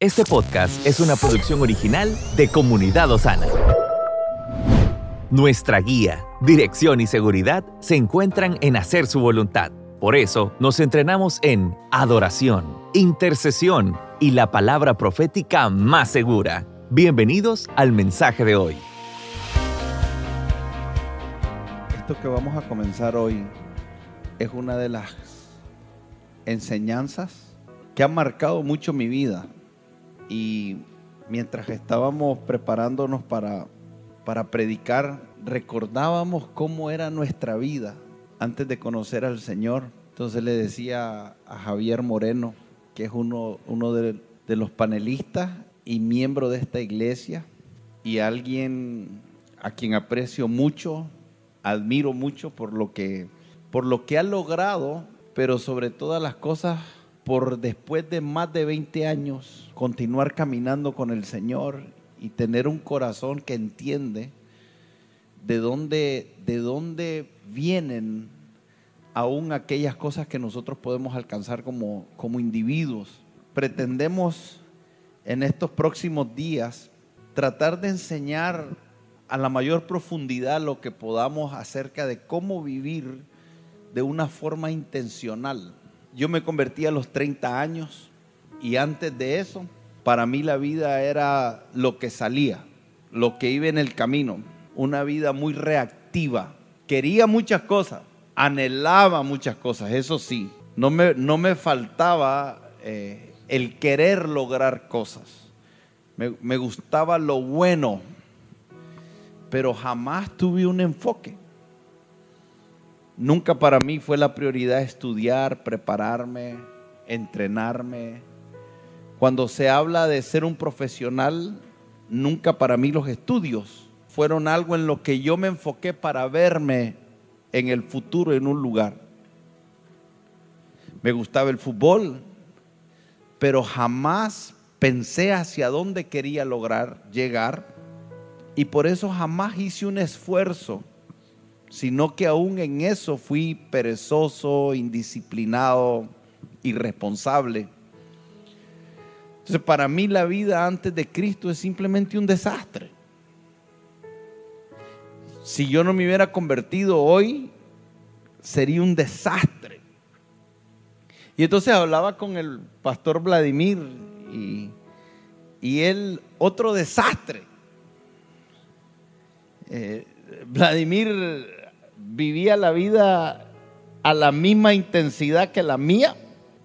Este podcast es una producción original de Comunidad Osana. Nuestra guía, dirección y seguridad se encuentran en hacer su voluntad. Por eso nos entrenamos en adoración, intercesión y la palabra profética más segura. Bienvenidos al mensaje de hoy. Esto que vamos a comenzar hoy es una de las enseñanzas que ha marcado mucho mi vida. Y mientras estábamos preparándonos para, para predicar, recordábamos cómo era nuestra vida antes de conocer al Señor. Entonces le decía a Javier Moreno, que es uno, uno de, de los panelistas y miembro de esta iglesia, y alguien a quien aprecio mucho, admiro mucho por lo que, por lo que ha logrado, pero sobre todas las cosas, por después de más de 20 años, continuar caminando con el Señor y tener un corazón que entiende de dónde, de dónde vienen aún aquellas cosas que nosotros podemos alcanzar como, como individuos. Pretendemos en estos próximos días tratar de enseñar a la mayor profundidad lo que podamos acerca de cómo vivir de una forma intencional. Yo me convertí a los 30 años y antes de eso, para mí la vida era lo que salía, lo que iba en el camino, una vida muy reactiva. Quería muchas cosas, anhelaba muchas cosas, eso sí, no me, no me faltaba eh, el querer lograr cosas. Me, me gustaba lo bueno, pero jamás tuve un enfoque. Nunca para mí fue la prioridad estudiar, prepararme, entrenarme. Cuando se habla de ser un profesional, nunca para mí los estudios fueron algo en lo que yo me enfoqué para verme en el futuro en un lugar. Me gustaba el fútbol, pero jamás pensé hacia dónde quería lograr llegar y por eso jamás hice un esfuerzo, sino que aún en eso fui perezoso, indisciplinado, irresponsable. Entonces para mí la vida antes de Cristo es simplemente un desastre. Si yo no me hubiera convertido hoy, sería un desastre. Y entonces hablaba con el pastor Vladimir y, y él, otro desastre. Eh, Vladimir vivía la vida a la misma intensidad que la mía,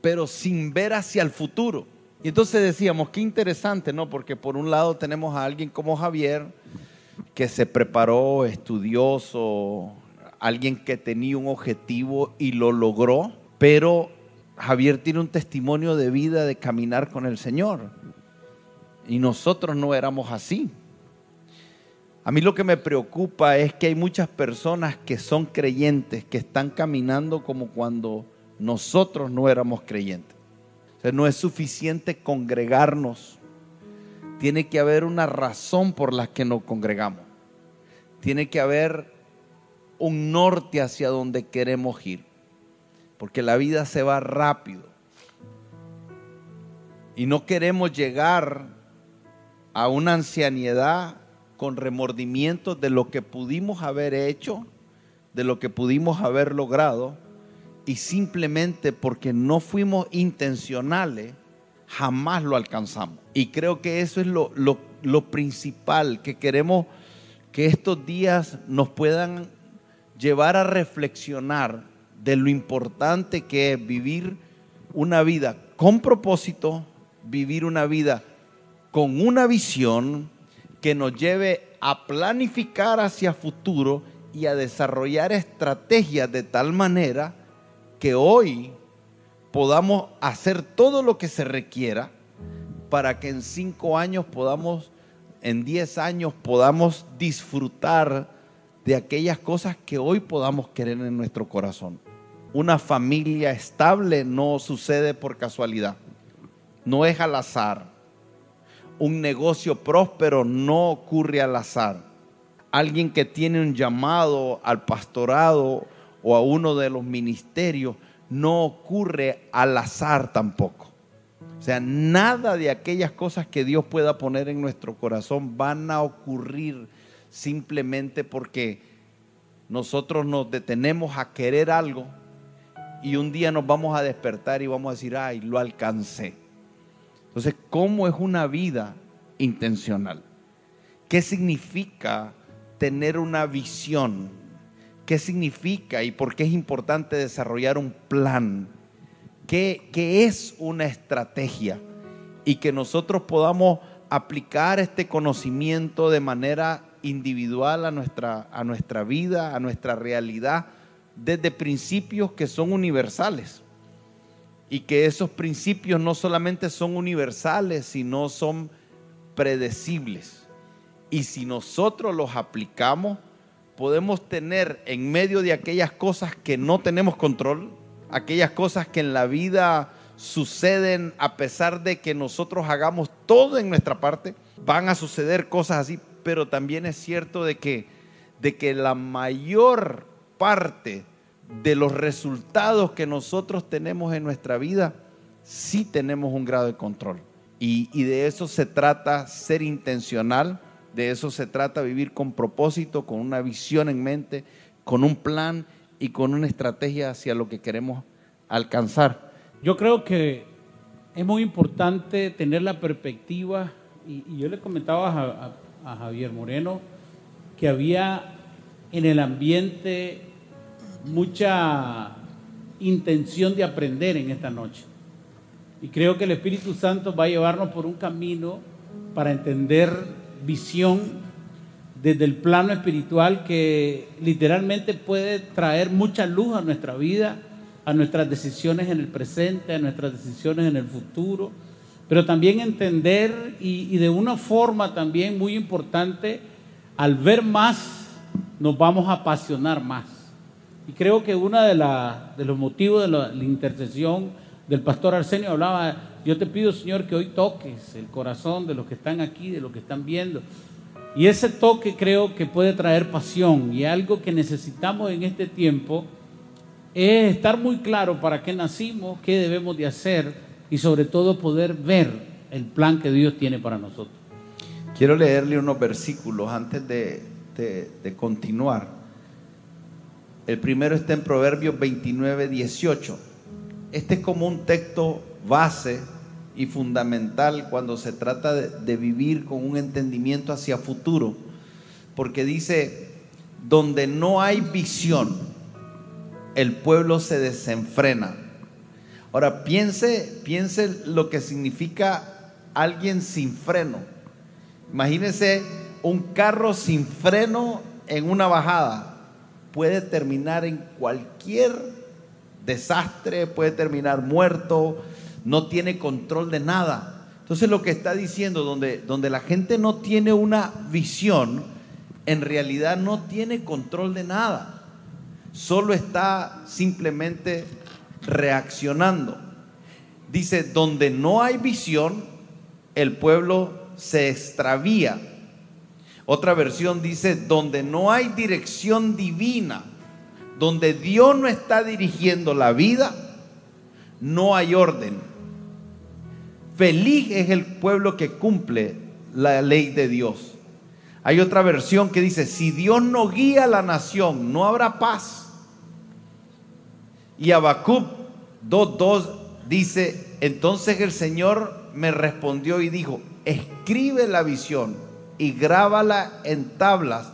pero sin ver hacia el futuro. Y entonces decíamos, qué interesante, ¿no? Porque por un lado tenemos a alguien como Javier, que se preparó, estudioso, alguien que tenía un objetivo y lo logró, pero Javier tiene un testimonio de vida de caminar con el Señor. Y nosotros no éramos así. A mí lo que me preocupa es que hay muchas personas que son creyentes, que están caminando como cuando nosotros no éramos creyentes. No es suficiente congregarnos. Tiene que haber una razón por la que nos congregamos. Tiene que haber un norte hacia donde queremos ir. Porque la vida se va rápido. Y no queremos llegar a una ancianidad con remordimiento de lo que pudimos haber hecho, de lo que pudimos haber logrado, y simplemente porque no fuimos intencionales, jamás lo alcanzamos. Y creo que eso es lo, lo, principal, que queremos que estos días nos puedan llevar a reflexionar de lo importante que es vivir una vida con propósito, vivir una vida con una visión, que nos lleve a planificar hacia futuro y a desarrollar estrategias de tal manera que hoy podamos hacer todo lo que se requiera para que en cinco años podamos, en diez años podamos disfrutar de aquellas cosas que hoy podamos querer en nuestro corazón. Una familia estable no sucede por casualidad, no es al azar un negocio próspero no ocurre al azar. Alguien que tiene un llamado al pastorado o a uno de los ministerios no ocurre al azar tampoco, O sea, nada de aquellas cosas que Dios pueda poner en nuestro corazón van a ocurrir simplemente porque nosotros nos detenemos a querer algo y un día nos vamos a despertar y vamos a decir, ay, lo alcancé. Entonces, ¿cómo es una vida intencional? ¿Qué significa tener una visión? ¿Qué significa y por qué es importante desarrollar un plan? ¿Qué, qué es una estrategia? Y que nosotros podamos aplicar este conocimiento de manera individual a nuestra, a nuestra vida, a nuestra realidad, desde principios que son universales. Y que esos principios no solamente son universales, sino son predecibles. Y si nosotros los aplicamos, podemos tener en medio de aquellas cosas que no tenemos control, aquellas cosas que en la vida suceden a pesar de que nosotros hagamos todo en nuestra parte, van a suceder cosas así, pero también es cierto de que, de que la mayor parte de los resultados que nosotros tenemos en nuestra vida, sí tenemos un grado de control. Y, y, de eso se trata ser intencional, de eso se trata vivir con propósito, con una visión en mente, con un plan y con una estrategia hacia lo que queremos alcanzar. Yo creo que es muy importante tener la perspectiva, y, yo le comentaba a, a Javier Moreno que había en el ambiente mucha intención de aprender en esta noche. Y creo que el Espíritu Santo va a llevarnos por un camino para entender visión desde el plano espiritual que literalmente puede traer mucha luz a nuestra vida, a nuestras decisiones en el presente, a nuestras decisiones en el futuro pero también entender y, y, de una forma también muy importante, al ver más, nos vamos a apasionar más. Y creo que uno de, de los motivos de la, la, intercesión del pastor Arsenio hablaba, yo te pido Señor que hoy toques el corazón de los que están aquí, de los que están viendo. Y ese toque creo que puede traer pasión y algo que necesitamos en este tiempo es estar muy claro para qué nacimos, qué debemos de hacer y sobre todo poder ver el plan que Dios tiene para nosotros. Quiero leerle unos versículos antes de, de, de continuar. El primero está en Proverbios 29, 18. Este es como un texto base y fundamental cuando se trata de, vivir con un entendimiento hacia futuro, porque dice, donde no hay visión, el pueblo se desenfrena Ahora, piense, piense lo que significa alguien sin freno. Imagínese un carro sin freno en una bajada. Puede terminar en cualquier desastre, puede terminar muerto, no tiene control de nada. Entonces lo que está diciendo, donde, donde la gente no tiene una visión, en realidad no tiene control de nada. Solo está simplemente reaccionando. Dice, donde no hay visión, el pueblo se extravía. Otra versión dice, donde no hay dirección divina, donde Dios no está dirigiendo la vida, no hay orden. Feliz es el pueblo que cumple la ley de Dios. Hay otra versión que dice, si Dios no guía a la nación, no habrá paz. Y Habacuc 2.2 dice, entonces el Señor me respondió y dijo, escribe la visión y grábala en tablas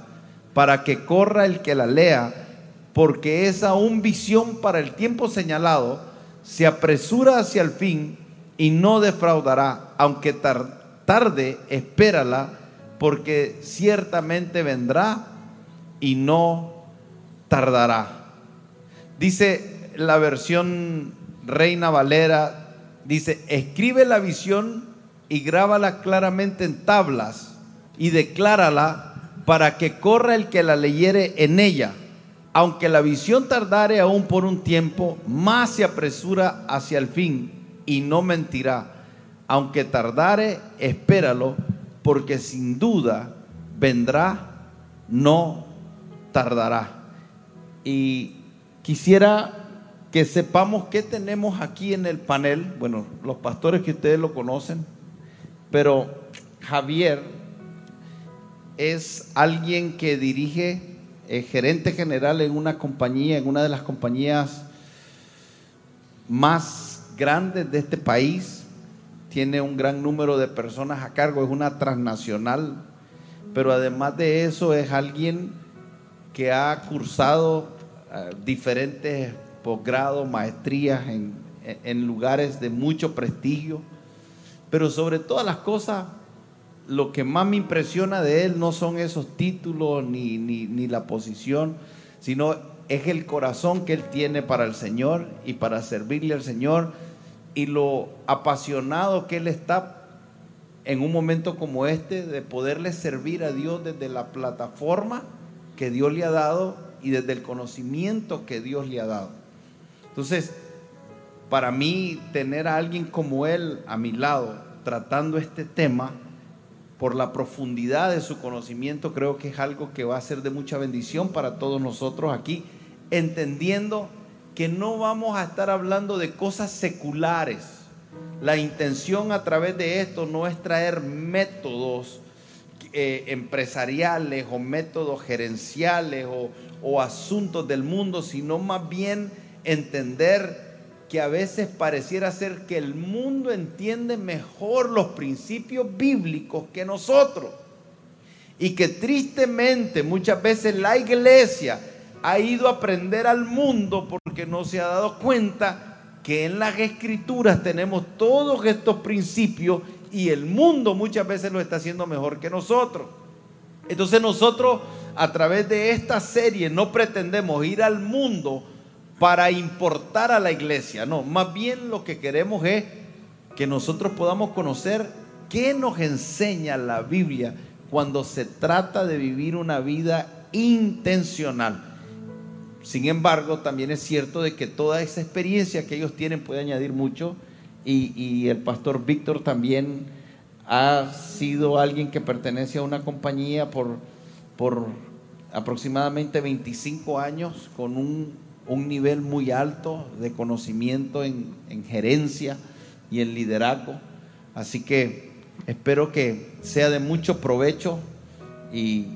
para que corra el que la lea, porque es aún visión para el tiempo señalado, se apresura hacia el fin y no defraudará, aunque tarde, espérala, porque ciertamente vendrá y no tardará. Dice la versión Reina Valera, dice, escribe la visión y grábala claramente en tablas y declárala para que corra el que la leyere en ella. Aunque la visión tardare aún por un tiempo, más se apresura hacia el fin y no mentirá. Aunque tardare, espéralo, porque sin duda vendrá, no tardará. Y quisiera que sepamos qué tenemos aquí en el panel. Bueno, los pastores que ustedes lo conocen, pero Javier es alguien que dirige, es gerente general en una compañía, en una de las compañías más grandes de este país. Tiene un gran número de personas a cargo, es una transnacional, pero además de eso es alguien que ha cursado eh, diferentes posgrados, maestrías en, en lugares de mucho prestigio, pero sobre todas las cosas, lo que más me impresiona de él no son esos títulos ni, ni, ni, la posición, sino es el corazón que él tiene para el Señor y para servirle al Señor y lo apasionado que él está en un momento como este de poderle servir a Dios desde la plataforma que Dios le ha dado y desde el conocimiento que Dios le ha dado. Entonces, para mí, tener a alguien como él a mi lado tratando este tema, por la profundidad de su conocimiento, creo que es algo que va a ser de mucha bendición para todos nosotros aquí, entendiendo que no vamos a estar hablando de cosas seculares. La intención a través de esto no es traer métodos eh, empresariales o métodos gerenciales o, o asuntos del mundo, sino más bien entender que a veces pareciera ser que el mundo entiende mejor los principios bíblicos que nosotros. Y que tristemente muchas veces la iglesia ha ido a aprender al mundo porque no se ha dado cuenta que en las escrituras tenemos todos estos principios y el mundo muchas veces lo está haciendo mejor que nosotros. Entonces nosotros a través de esta serie no pretendemos ir al mundo para importar a la iglesia. No, más bien lo que queremos es que nosotros podamos conocer qué nos enseña la Biblia cuando se trata de vivir una vida intencional. Sin embargo, también es cierto de que toda esa experiencia que ellos tienen puede añadir mucho y, el pastor Víctor también ha sido alguien que pertenece a una compañía por, por aproximadamente 25 años con un un nivel muy alto de conocimiento en, gerencia y en liderazgo. Así que espero que sea de mucho provecho y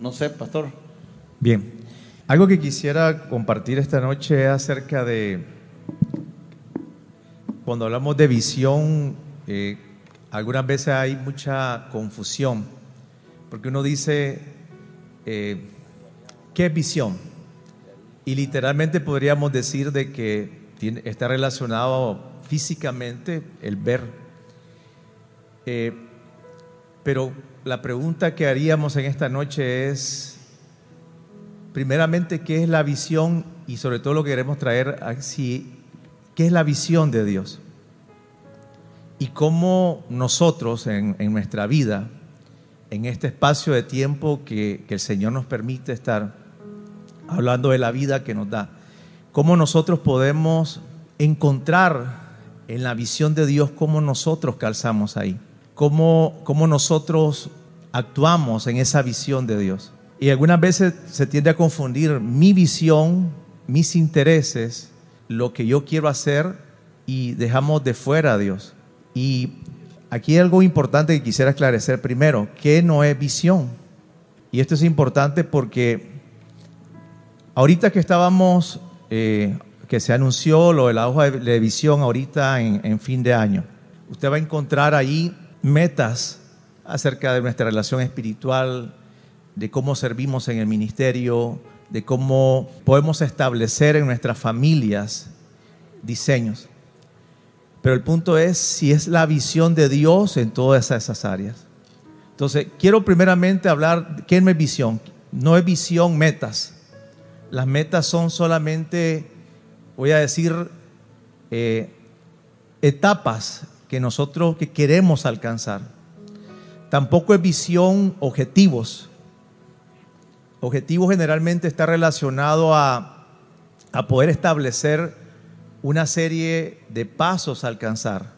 no sé, pastor. Bien, algo que quisiera compartir esta noche es acerca de, cuando hablamos de visión, eh, algunas veces hay mucha confusión, porque uno dice, eh, ¿qué es visión? Y literalmente podríamos decir de que está relacionado físicamente el ver. Eh, pero la pregunta que haríamos en esta noche es, primeramente, ¿qué es la visión? Y sobre todo lo que queremos traer así, ¿qué es la visión de Dios? Y cómo nosotros en, nuestra vida, en este espacio de tiempo que, que el Señor nos permite estar, hablando de la vida que nos da. Cómo nosotros podemos encontrar en la visión de Dios cómo nosotros calzamos ahí, cómo, cómo nosotros actuamos en esa visión de Dios. Y algunas veces se tiende a confundir mi visión, mis intereses, lo que yo quiero hacer y dejamos de fuera a Dios. Y aquí hay algo importante que quisiera esclarecer primero, ¿qué no es visión? Y esto es importante porque Ahorita que estábamos, eh, que se anunció lo de la hoja de visión ahorita en, fin de año, usted va a encontrar ahí metas acerca de nuestra relación espiritual, de cómo servimos en el ministerio, de cómo podemos establecer en nuestras familias diseños. Pero el punto es si es la visión de Dios en todas esas áreas. Entonces, quiero primeramente hablar, ¿qué no es visión? No es visión metas. Las metas son solamente, voy a decir, eh, etapas que nosotros que queremos alcanzar. Tampoco es visión, objetivos. Objetivo generalmente está relacionado a, a poder establecer una serie de pasos a alcanzar,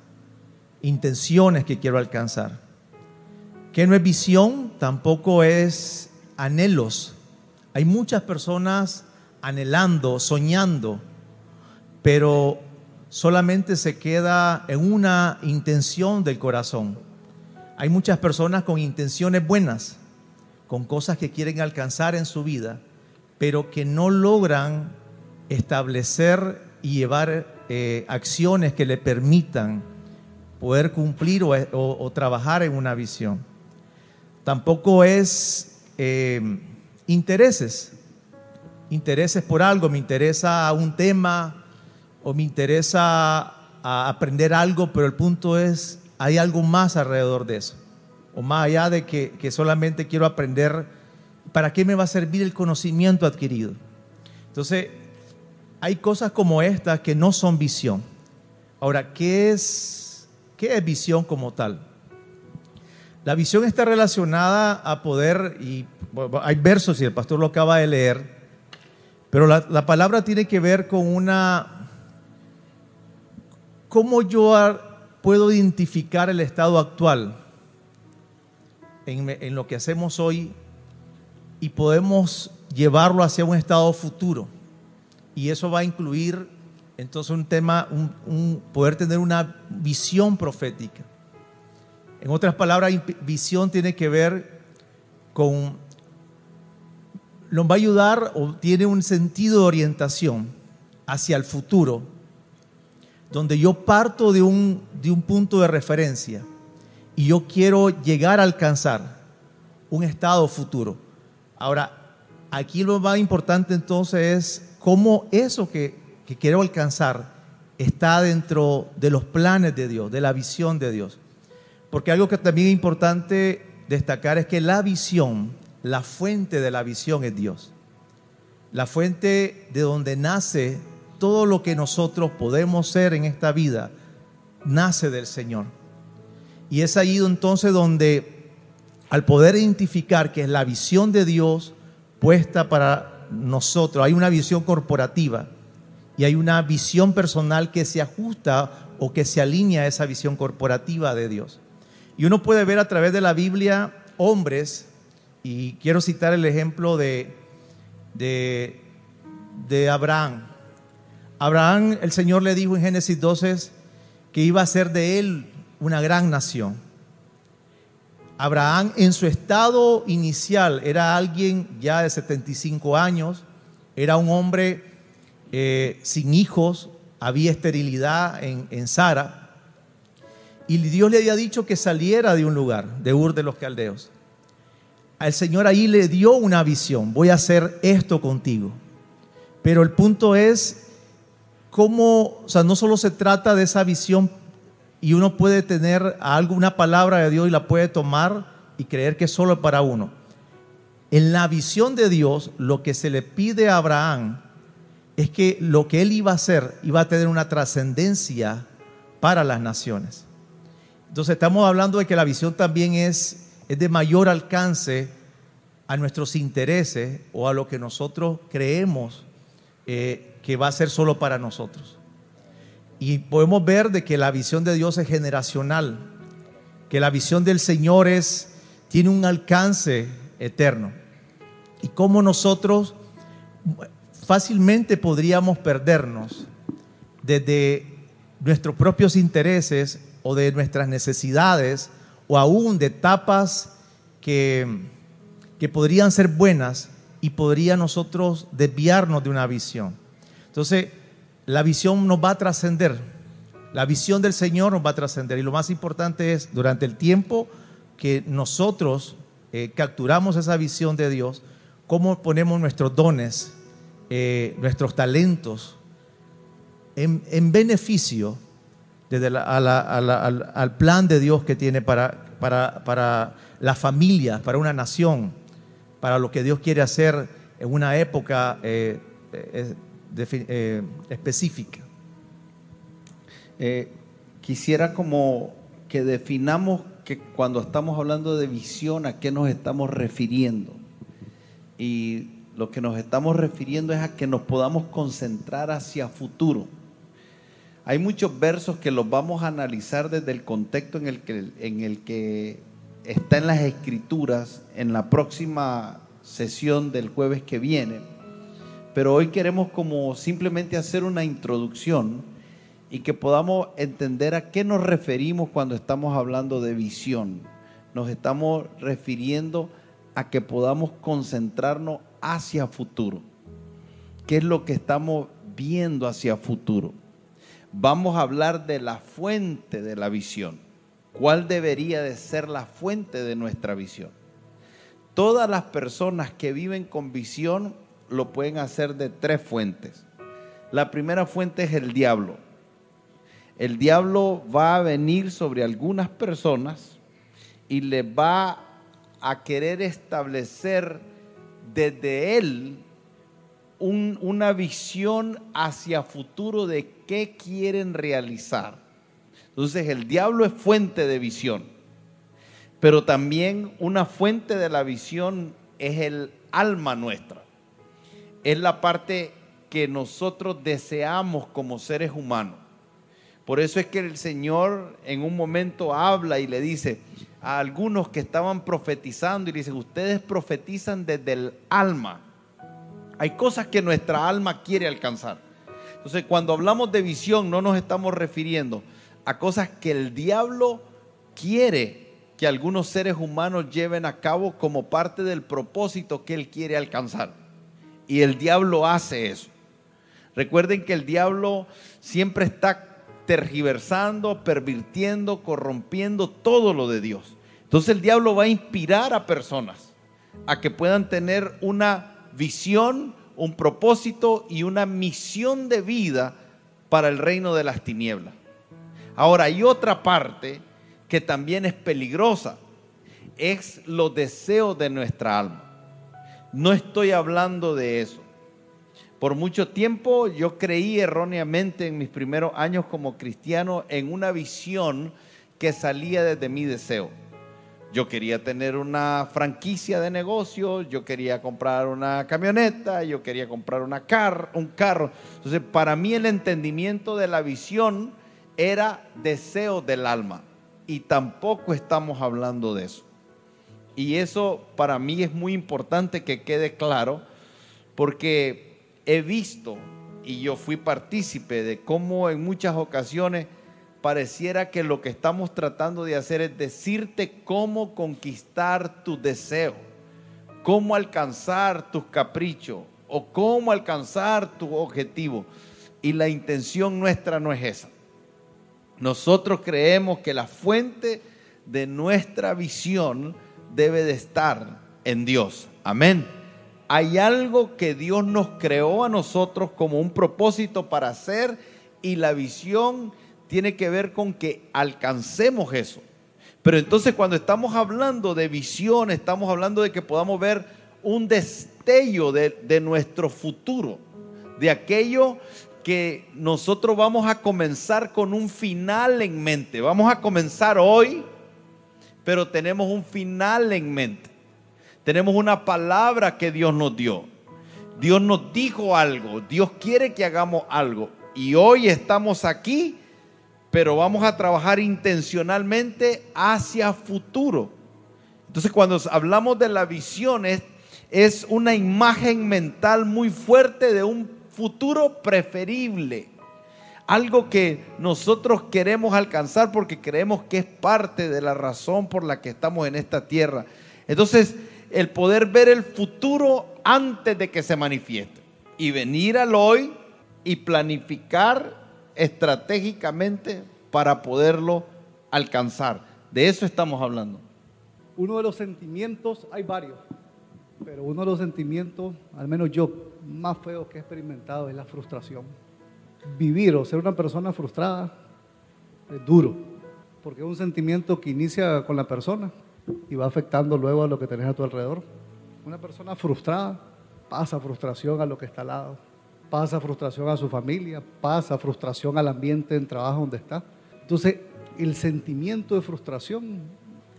intenciones que quiero alcanzar. Que no es visión, tampoco es anhelos. Hay muchas personas anhelando, soñando, pero solamente se queda en una intención del corazón. Hay muchas personas con intenciones buenas, con cosas que quieren alcanzar en su vida, pero que no logran establecer y llevar eh, acciones que le permitan poder cumplir o, trabajar en una visión. Tampoco es eh, intereses, intereses por algo, me interesa un tema o me interesa aprender algo, pero el punto es, hay algo más alrededor de eso. O más allá de que, que solamente quiero aprender, ¿para qué me va a servir el conocimiento adquirido? Entonces, hay cosas como estas que no son visión. Ahora, ¿qué es, qué es visión como tal? La visión está relacionada a poder, y hay versos y el pastor lo acaba de leer, pero la, palabra tiene que ver con una, cómo yo puedo identificar el estado actual en, en lo que hacemos hoy y podemos llevarlo hacia un estado futuro y eso va a incluir entonces un tema, un, poder tener una visión profética. En otras palabras, visión tiene que ver con, nos va a ayudar o tiene un sentido de orientación hacia el futuro, donde yo parto de un, de un punto de referencia y yo quiero llegar a alcanzar un estado futuro. Ahora, aquí lo más importante entonces es cómo eso que, quiero alcanzar está dentro de los planes de Dios, de la visión de Dios. Porque algo que también es importante destacar es que la visión, la fuente de la visión es Dios. La fuente de donde nace todo lo que nosotros podemos ser en esta vida, nace del Señor. Y es ahí entonces donde al poder identificar que es la visión de Dios puesta para nosotros, hay una visión corporativa y hay una visión personal que se ajusta o que se alinea a esa visión corporativa de Dios. Y uno puede ver a través de la Biblia hombres, y quiero citar el ejemplo de, de, Abraham. Abraham, el Señor le dijo en Génesis 12 que iba a ser de él una gran nación. Abraham en su estado inicial era alguien ya de 75 años, era un hombre eh, sin hijos, había esterilidad en, en Sara, y Dios le había dicho que saliera de un lugar, de Ur de los Caldeos. Al Señor ahí le dio una visión, voy a hacer esto contigo. Pero el punto es cómo, o sea, no solo se trata de esa visión y uno puede tener alguna palabra de Dios y la puede tomar y creer que es solo para uno. En la visión de Dios, lo que se le pide a Abraham es que lo que él iba a hacer iba a tener una trascendencia para las naciones. Entonces estamos hablando de que la visión también es, es de mayor alcance a nuestros intereses o a lo que nosotros creemos eh, que va a ser solo para nosotros. Y podemos ver de que la visión de Dios es generacional, que la visión del Señor es, tiene un alcance eterno. Y cómo nosotros fácilmente podríamos perdernos desde nuestros propios intereses o de nuestras necesidades o aún de etapas que, que podrían ser buenas y podría nosotros desviarnos de una visión. Entonces, la visión nos va a trascender. La visión del Señor nos va a trascender. Y lo más importante es, durante el tiempo que nosotros eh, capturamos esa visión de Dios, cómo ponemos nuestros dones, eh, nuestros talentos en, beneficio al, plan de Dios que tiene para, para, para la familia, para una nación, para lo que Dios quiere hacer en una época eh, eh, específica. Eh, quisiera como que definamos que cuando estamos hablando de visión, a qué nos estamos refiriendo. Y lo que nos estamos refiriendo es a que nos podamos concentrar hacia futuro. Hay muchos versos que los vamos a analizar desde el contexto en el que, está en las escrituras en la próxima sesión del jueves que viene pero hoy queremos como simplemente hacer una introducción y que podamos entender a qué nos referimos cuando estamos hablando de visión. Nos estamos refiriendo a que podamos concentrarnos hacia futuro. ¿Qué es lo que estamos viendo hacia futuro? Vamos a hablar de la fuente de la visión. ¿Cuál debería de ser la fuente de nuestra visión? Todas las personas que viven con visión lo pueden hacer de tres fuentes. La primera fuente es el diablo. El diablo va a venir sobre algunas personas y le va a querer establecer desde él una visión hacia futuro de qué quieren realizar. Entonces el diablo es fuente de visión, pero también una fuente de la visión es el alma nuestra. Es la parte que nosotros deseamos como seres humanos. Por eso es que el Señor en un momento habla y le dice a algunos que estaban profetizando y le dice, ustedes profetizan desde el alma. Hay cosas que nuestra alma quiere alcanzar. Entonces, cuando hablamos de visión, no nos estamos refiriendo a cosas que el diablo quiere que algunos seres humanos lleven a cabo como parte del propósito que él quiere alcanzar. Y el diablo hace eso. Recuerden que el diablo siempre está tergiversando, pervirtiendo, corrompiendo todo lo de Dios. Entonces el diablo va a inspirar a personas a que puedan tener una visión, un propósito y una misión de vida para el reino de las tinieblas. Ahora hay otra parte que también es peligrosa, es los deseos de nuestra alma. No estoy hablando de eso. Por mucho tiempo yo creí erróneamente en mis primeros años como cristiano en una visión que salía desde mi deseo. Yo quería tener una franquicia de negocio, yo quería comprar una camioneta, yo quería comprar una car un carro. Entonces, para mí el entendimiento de la visión era deseo del alma y tampoco estamos hablando de eso. Y eso para mí es muy importante que quede claro porque he visto y yo fui partícipe de cómo en muchas ocasiones pareciera que lo que estamos tratando de hacer es decirte cómo conquistar tu deseo, cómo alcanzar tus caprichos o cómo alcanzar tu objetivo. Y la intención nuestra no es esa. Nosotros creemos que la fuente de nuestra visión debe de estar en Dios. Amén hay algo que Dios nos creó a nosotros como un propósito para hacer y la visión tiene que ver con que alcancemos eso. Pero entonces cuando estamos hablando de visión, estamos hablando de que podamos ver un destello de, de nuestro futuro, de aquello que nosotros vamos a comenzar con un final en mente. Vamos a comenzar hoy, pero tenemos un final en mente. Tenemos una palabra que Dios nos dio. Dios nos dijo algo. Dios quiere que hagamos algo. Y hoy estamos aquí, pero vamos a trabajar intencionalmente hacia futuro. Entonces cuando hablamos de la visión es, es una imagen mental muy fuerte de un futuro preferible. Algo que nosotros queremos alcanzar porque creemos que es parte de la razón por la que estamos en esta tierra. Entonces, el poder ver el futuro antes de que se manifieste y venir al hoy y planificar estratégicamente para poderlo alcanzar. De eso estamos hablando. Uno de los sentimientos, hay varios, pero uno de los sentimientos, al menos yo, más feos que he experimentado es la frustración. Vivir o ser una persona frustrada es duro, porque es un sentimiento que inicia con la persona, y va afectando luego a lo que tenés a tu alrededor. Una persona frustrada pasa frustración a lo que está al lado, pasa frustración a su familia, pasa frustración al ambiente en trabajo donde está. Entonces, el sentimiento de frustración,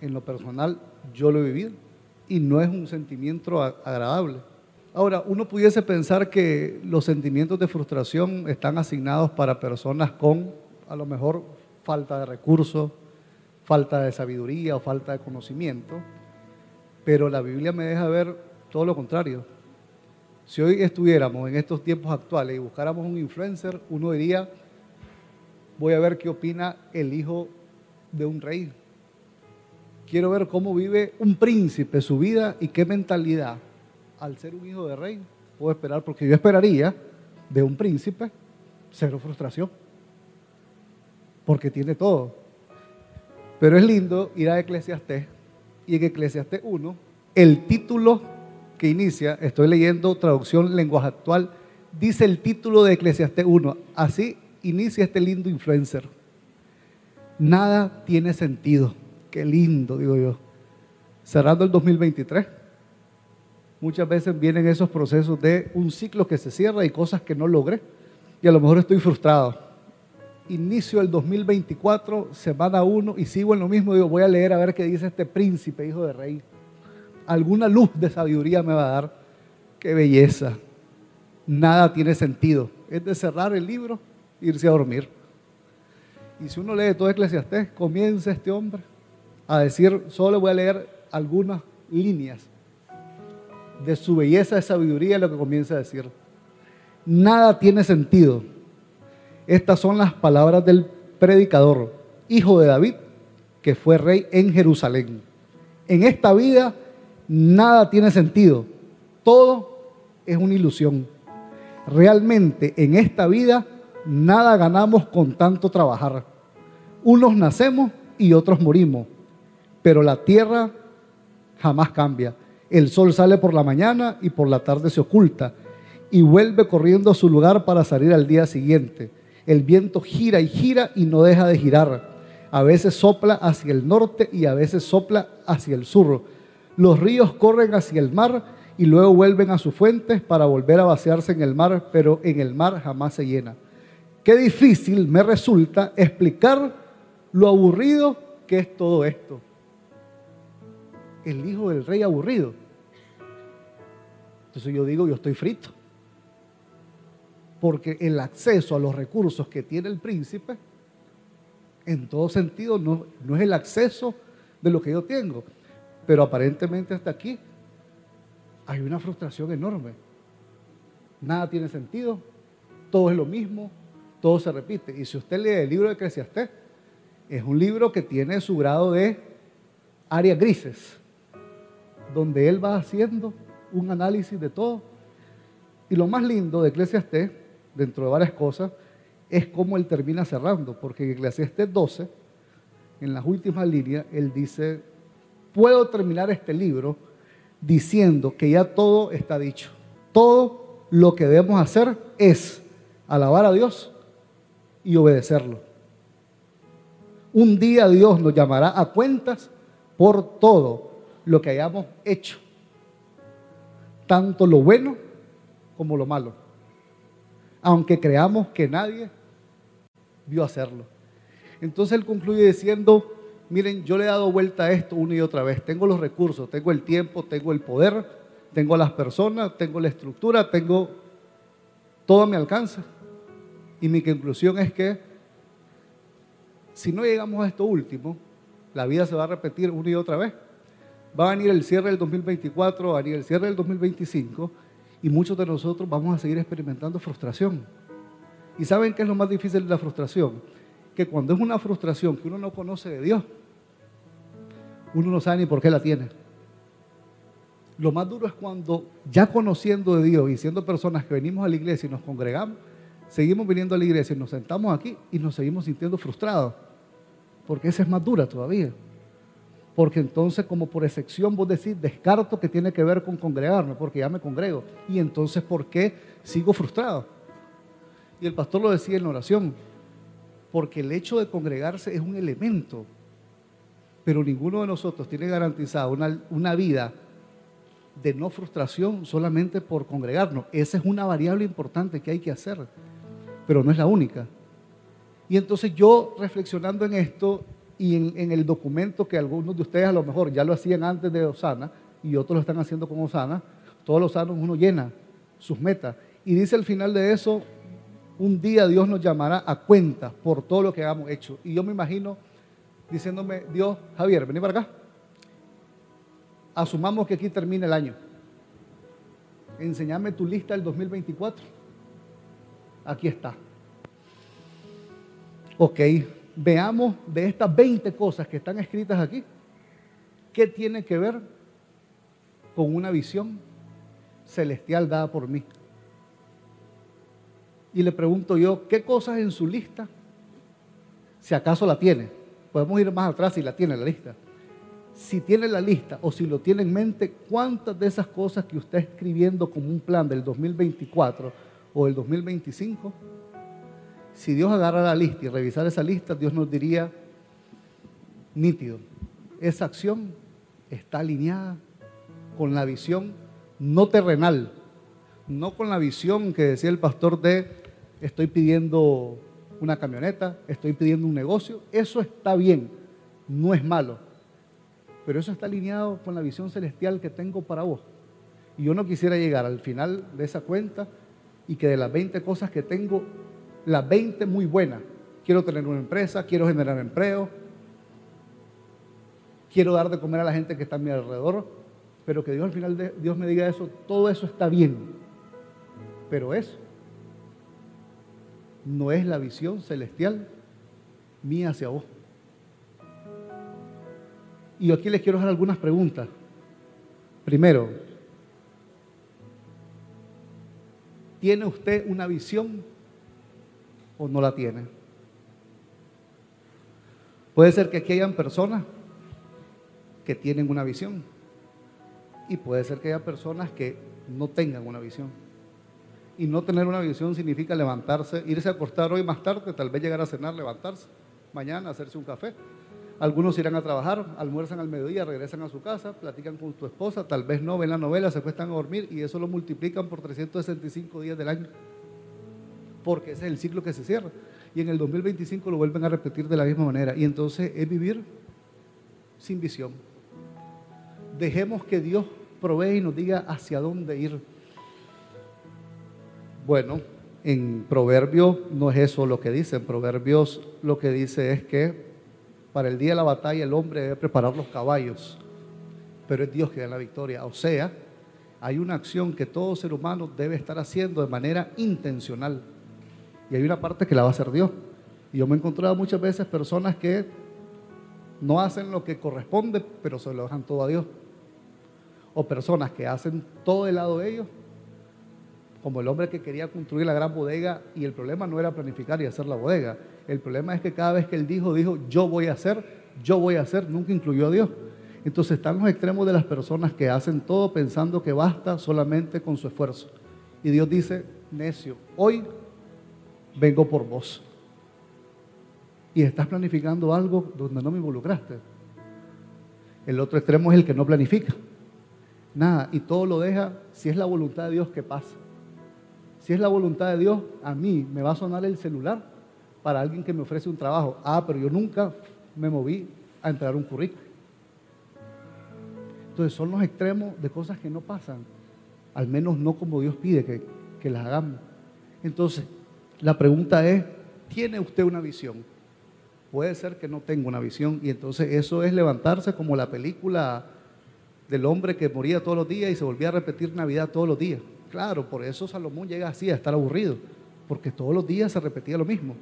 en lo personal, yo lo he vivido y no es un sentimiento agradable. Ahora, uno pudiese pensar que los sentimientos de frustración están asignados para personas con, a lo mejor, falta de recursos, falta de sabiduría o falta de conocimiento, pero la Biblia me deja ver todo lo contrario. Si hoy estuviéramos en estos tiempos actuales y buscáramos un influencer, uno diría, voy a ver qué opina el hijo de un rey. Quiero ver cómo vive un príncipe su vida y qué mentalidad al ser un hijo de rey puedo esperar, porque yo esperaría de un príncipe cero frustración, porque tiene todo. Pero es lindo ir a Eclesiastés y en Eclesiastés 1, el título que inicia, estoy leyendo traducción lenguaje actual, dice el título de Eclesiastés 1, así inicia este lindo influencer. Nada tiene sentido. Qué lindo, digo yo. Cerrando el 2023, muchas veces vienen esos procesos de un ciclo que se cierra y cosas que no logré y a lo mejor estoy frustrado. Inicio el 2024, semana 1 y sigo en lo mismo. Digo, voy a leer a ver qué dice este príncipe, hijo de rey. Alguna luz de sabiduría me va a dar. Qué belleza. Nada tiene sentido. Es de cerrar el libro e irse a dormir. Y si uno lee todo Eclesiastés, comienza este hombre a decir, solo voy a leer algunas líneas de su belleza de sabiduría, lo que comienza a decir nada tiene sentido. Estas son las palabras del predicador, hijo de David, que fue rey en Jerusalén. En esta vida nada tiene sentido. Todo es una ilusión. Realmente en esta vida nada ganamos con tanto trabajar. Unos nacemos y otros morimos, pero la tierra jamás cambia. El sol sale por la mañana y por la tarde se oculta y vuelve corriendo a su lugar para salir al día siguiente. El viento gira y gira y no deja de girar. A veces sopla hacia el norte y a veces sopla hacia el sur. Los ríos corren hacia el mar y luego vuelven a sus fuentes para volver a vaciarse en el mar, pero en el mar jamás se llena. Qué difícil me resulta explicar lo aburrido que es todo esto. El hijo del rey aburrido. Entonces yo digo, yo estoy frito porque el acceso a los recursos que tiene el príncipe, en todo sentido, no, no es el acceso de lo que yo tengo. Pero aparentemente hasta aquí hay una frustración enorme. Nada tiene sentido, todo es lo mismo, todo se repite. Y si usted lee el libro de Eclesiastés, es un libro que tiene su grado de áreas grises, donde él va haciendo un análisis de todo. Y lo más lindo de Eclesiastés dentro de varias cosas, es cómo él termina cerrando, porque en Eclesiastes 12, en las últimas líneas, él dice, puedo terminar este libro diciendo que ya todo está dicho. Todo lo que debemos hacer es alabar a Dios y obedecerlo. Un día Dios nos llamará a cuentas por todo lo que hayamos hecho, tanto lo bueno como lo malo aunque creamos que nadie vio hacerlo. Entonces él concluye diciendo, miren, yo le he dado vuelta a esto una y otra vez. Tengo los recursos, tengo el tiempo, tengo el poder, tengo las personas, tengo la estructura, tengo todo a mi alcance. Y mi conclusión es que si no llegamos a esto último, la vida se va a repetir una y otra vez. Va a venir el cierre del 2024, va a venir el cierre del 2025 y muchos de nosotros vamos a seguir experimentando frustración. ¿Y saben qué es lo más difícil de la frustración? Que cuando es una frustración que uno no conoce de Dios, uno no sabe ni por qué la tiene. Lo más duro es cuando ya conociendo de Dios y siendo personas que venimos a la iglesia y nos congregamos, seguimos viniendo a la iglesia y nos sentamos aquí y nos seguimos sintiendo frustrados. Porque esa es más dura todavía porque entonces como por excepción vos decís, descarto que tiene que ver con congregarme, porque ya me congrego. Y entonces, ¿por qué sigo frustrado? Y el pastor lo decía en la oración, porque el hecho de congregarse es un elemento, pero ninguno de nosotros tiene garantizada una, vida de no frustración solamente por congregarnos. Esa es una variable importante que hay que hacer, pero no es la única. Y entonces yo reflexionando en esto y en, el documento que algunos de ustedes a lo mejor ya lo hacían antes de Osana y otros lo están haciendo con Osana, todos los años uno llena sus metas. Y dice al final de eso, un día Dios nos llamará a cuenta por todo lo que hagamos hecho. Y yo me imagino diciéndome, Dios, Javier, vení para acá. Asumamos que aquí termina el año. enséñame tu lista del 2024. Aquí está. Ok, veamos de estas 20 cosas que están escritas aquí, ¿qué tiene que ver con una visión celestial dada por mí? Y le pregunto yo, ¿qué cosas en su lista, si acaso la tiene? Podemos ir más atrás si la tiene la lista. Si tiene la lista o si lo tiene en mente, ¿cuántas de esas cosas que usted está escribiendo como un plan del 2024 o del 2025 si Dios agarra la lista y revisar esa lista, Dios nos diría, nítido, esa acción está alineada con la visión no terrenal, no con la visión que decía el pastor de estoy pidiendo una camioneta, estoy pidiendo un negocio, eso está bien, no es malo, pero eso está alineado con la visión celestial que tengo para vos. Y yo no quisiera llegar al final de esa cuenta y que de las 20 cosas que tengo, las 20 muy buenas. Quiero tener una empresa, quiero generar empleo, quiero dar de comer a la gente que está a mi alrededor, pero que Dios al final de, Dios me diga eso, todo eso está bien. Pero eso no es la visión celestial mía hacia vos. Y aquí les quiero hacer algunas preguntas. Primero, ¿tiene usted una visión o no la tiene. Puede ser que aquí hayan personas que tienen una visión y puede ser que haya personas que no tengan una visión. Y no tener una visión significa levantarse, irse a acostar hoy más tarde, tal vez llegar a cenar, levantarse, mañana hacerse un café. Algunos irán a trabajar, almuerzan al mediodía, regresan a su casa, platican con su esposa, tal vez no, ven la novela, se cuestan a dormir y eso lo multiplican por 365 días del año porque ese es el ciclo que se cierra. Y en el 2025 lo vuelven a repetir de la misma manera. Y entonces es vivir sin visión. Dejemos que Dios provee y nos diga hacia dónde ir. Bueno, en Proverbios no es eso lo que dice. En Proverbios lo que dice es que para el día de la batalla el hombre debe preparar los caballos, pero es Dios que da la victoria. O sea, hay una acción que todo ser humano debe estar haciendo de manera intencional. Y hay una parte que la va a hacer Dios. Y yo me he encontrado muchas veces personas que no hacen lo que corresponde, pero se lo dejan todo a Dios. O personas que hacen todo del lado de ellos, como el hombre que quería construir la gran bodega y el problema no era planificar y hacer la bodega. El problema es que cada vez que él dijo, dijo, yo voy a hacer, yo voy a hacer, nunca incluyó a Dios. Entonces están los extremos de las personas que hacen todo pensando que basta solamente con su esfuerzo. Y Dios dice, necio, hoy vengo por vos. Y estás planificando algo donde no me involucraste. El otro extremo es el que no planifica. Nada, y todo lo deja si es la voluntad de Dios que pasa. Si es la voluntad de Dios, a mí me va a sonar el celular para alguien que me ofrece un trabajo. Ah, pero yo nunca me moví a entregar un currículum. Entonces son los extremos de cosas que no pasan, al menos no como Dios pide que, que las hagamos. Entonces, la pregunta es, ¿tiene usted una visión? Puede ser que no tenga una visión y entonces eso es levantarse como la película del hombre que moría todos los días y se volvía a repetir Navidad todos los días. Claro, por eso Salomón llega así a estar aburrido, porque todos los días se repetía lo mismo.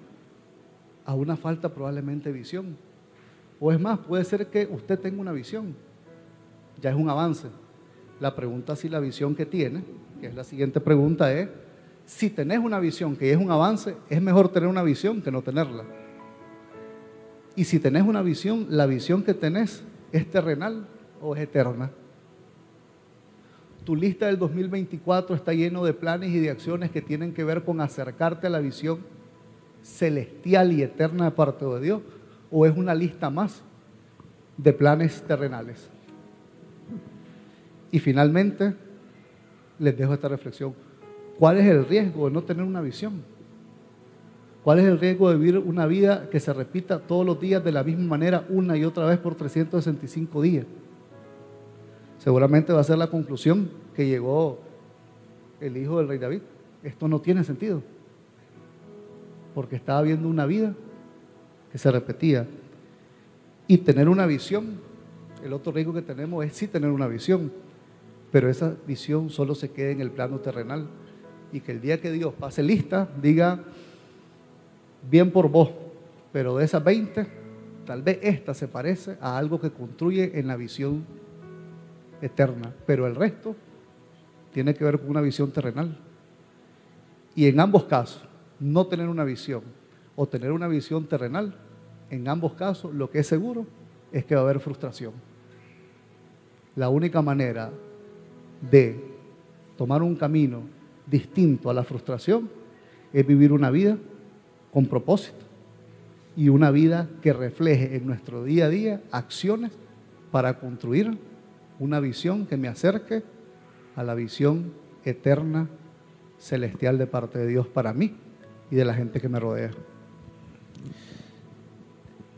A una falta probablemente visión. O es más, puede ser que usted tenga una visión. Ya es un avance. La pregunta si la visión que tiene, que es la siguiente pregunta, es si tenés una visión que es un avance, es mejor tener una visión que no tenerla. Y si tenés una visión, la visión que tenés es terrenal o es eterna. Tu lista del 2024 está lleno de planes y de acciones que tienen que ver con acercarte a la visión celestial y eterna de parte de Dios, o es una lista más de planes terrenales. Y finalmente, les dejo esta reflexión. ¿Cuál es el riesgo de no tener una visión? ¿Cuál es el riesgo de vivir una vida que se repita todos los días de la misma manera una y otra vez por 365 días? Seguramente va a ser la conclusión que llegó el hijo del rey David. Esto no tiene sentido. Porque estaba viendo una vida que se repetía. Y tener una visión, el otro riesgo que tenemos es sí tener una visión, pero esa visión solo se queda en el plano terrenal y que el día que Dios pase lista diga, bien por vos, pero de esas 20, tal vez esta se parece a algo que construye en la visión eterna, pero el resto tiene que ver con una visión terrenal. Y en ambos casos, no tener una visión o tener una visión terrenal, en ambos casos lo que es seguro es que va a haber frustración. La única manera de tomar un camino distinto a la frustración es vivir una vida con propósito y una vida que refleje en nuestro día a día acciones para construir una visión que me acerque a la visión eterna, celestial de parte de Dios para mí y de la gente que me rodea.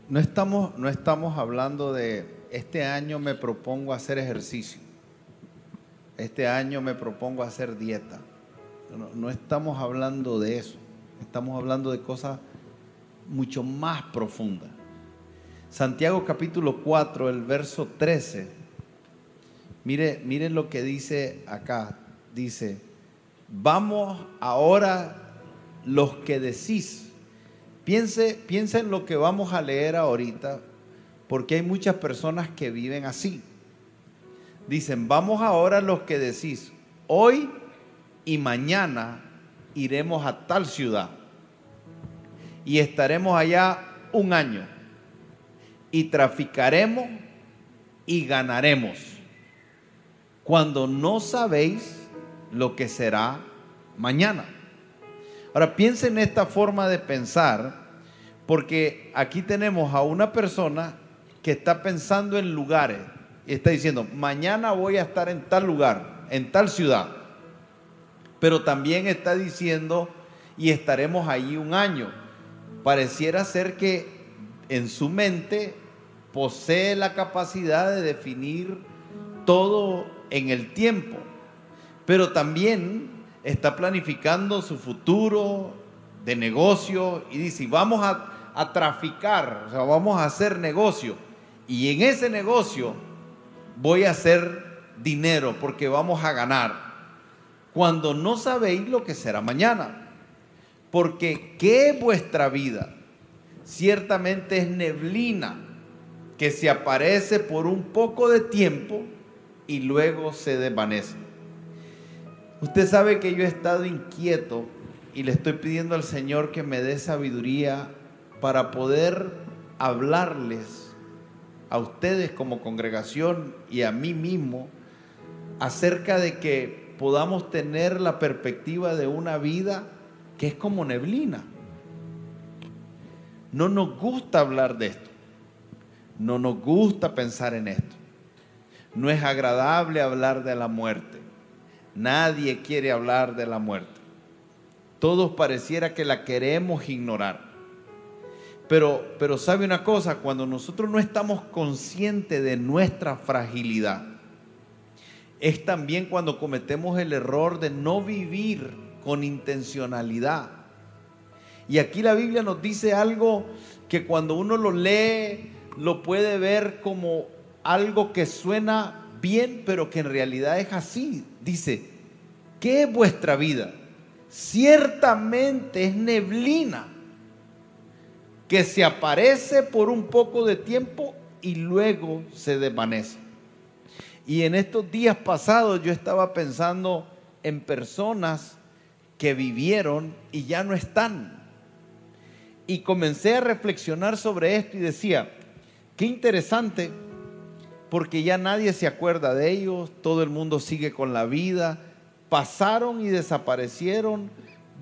No estamos, no estamos hablando de este año me propongo hacer ejercicio, este año me propongo hacer dieta. No, no estamos hablando de eso, estamos hablando de cosas mucho más profundas. Santiago capítulo 4, el verso 13. Mire, miren lo que dice acá. Dice, vamos ahora los que decís Piense, piense en lo que vamos a leer ahorita, porque hay muchas personas que viven así. Dicen, vamos ahora los que decís, hoy y mañana iremos a tal ciudad y estaremos allá un año y traficaremos y ganaremos, cuando no sabéis lo que será mañana. Ahora piensen en esta forma de pensar, porque aquí tenemos a una persona que está pensando en lugares y está diciendo, mañana voy a estar en tal lugar, en tal ciudad. Pero también está diciendo, y estaremos allí un año. Pareciera ser que en su mente posee la capacidad de definir todo en el tiempo. Pero también está planificando su futuro de negocio y dice, vamos a, traficar, o sea, vamos a hacer negocio. Y en ese negocio voy a hacer dinero porque vamos a ganar. Cuando no sabéis lo que será mañana. Porque ¿qué es vuestra vida? Ciertamente es neblina que se aparece por un poco de tiempo y luego se desvanece. Usted sabe que yo he estado inquieto y le estoy pidiendo al Señor que me dé sabiduría para poder hablarles a ustedes como congregación y a mí mismo acerca de que podamos tener la perspectiva de una vida que es como neblina. No nos gusta hablar de esto. No nos gusta pensar en esto. No es agradable hablar de la muerte. Nadie quiere hablar de la muerte. Todos pareciera que la queremos ignorar. Pero, pero sabe una cosa, cuando nosotros no estamos conscientes de nuestra fragilidad, es también cuando cometemos el error de no vivir con intencionalidad. Y aquí la Biblia nos dice algo que cuando uno lo lee, lo puede ver como algo que suena bien, pero que en realidad es así. Dice, ¿qué es vuestra vida? Ciertamente es neblina que se aparece por un poco de tiempo y luego se desvanece. Y en estos días pasados yo estaba pensando en personas que vivieron y ya no están. Y comencé a reflexionar sobre esto y decía, qué interesante porque ya nadie se acuerda de ellos, todo el mundo sigue con la vida, pasaron y desaparecieron,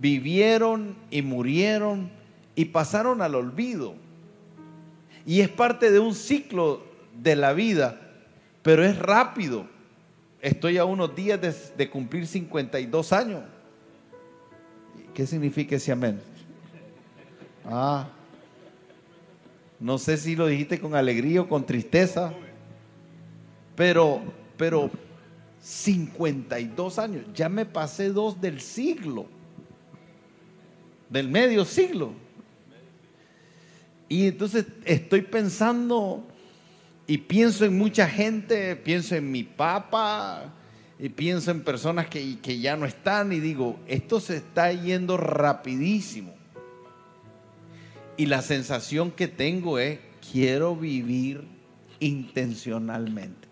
vivieron y murieron y pasaron al olvido. Y es parte de un ciclo de la vida, pero es rápido. Estoy a unos días de, cumplir 52 años. ¿Qué significa ese amén? Ah, no sé si lo dijiste con alegría o con tristeza. Pero, pero 52 años, ya me pasé dos del siglo, del medio siglo. Y entonces estoy pensando y pienso en mucha gente, pienso en mi papá, y pienso en personas que, que ya no están y digo, esto se está yendo rapidísimo. Y la sensación que tengo es, quiero vivir intencionalmente.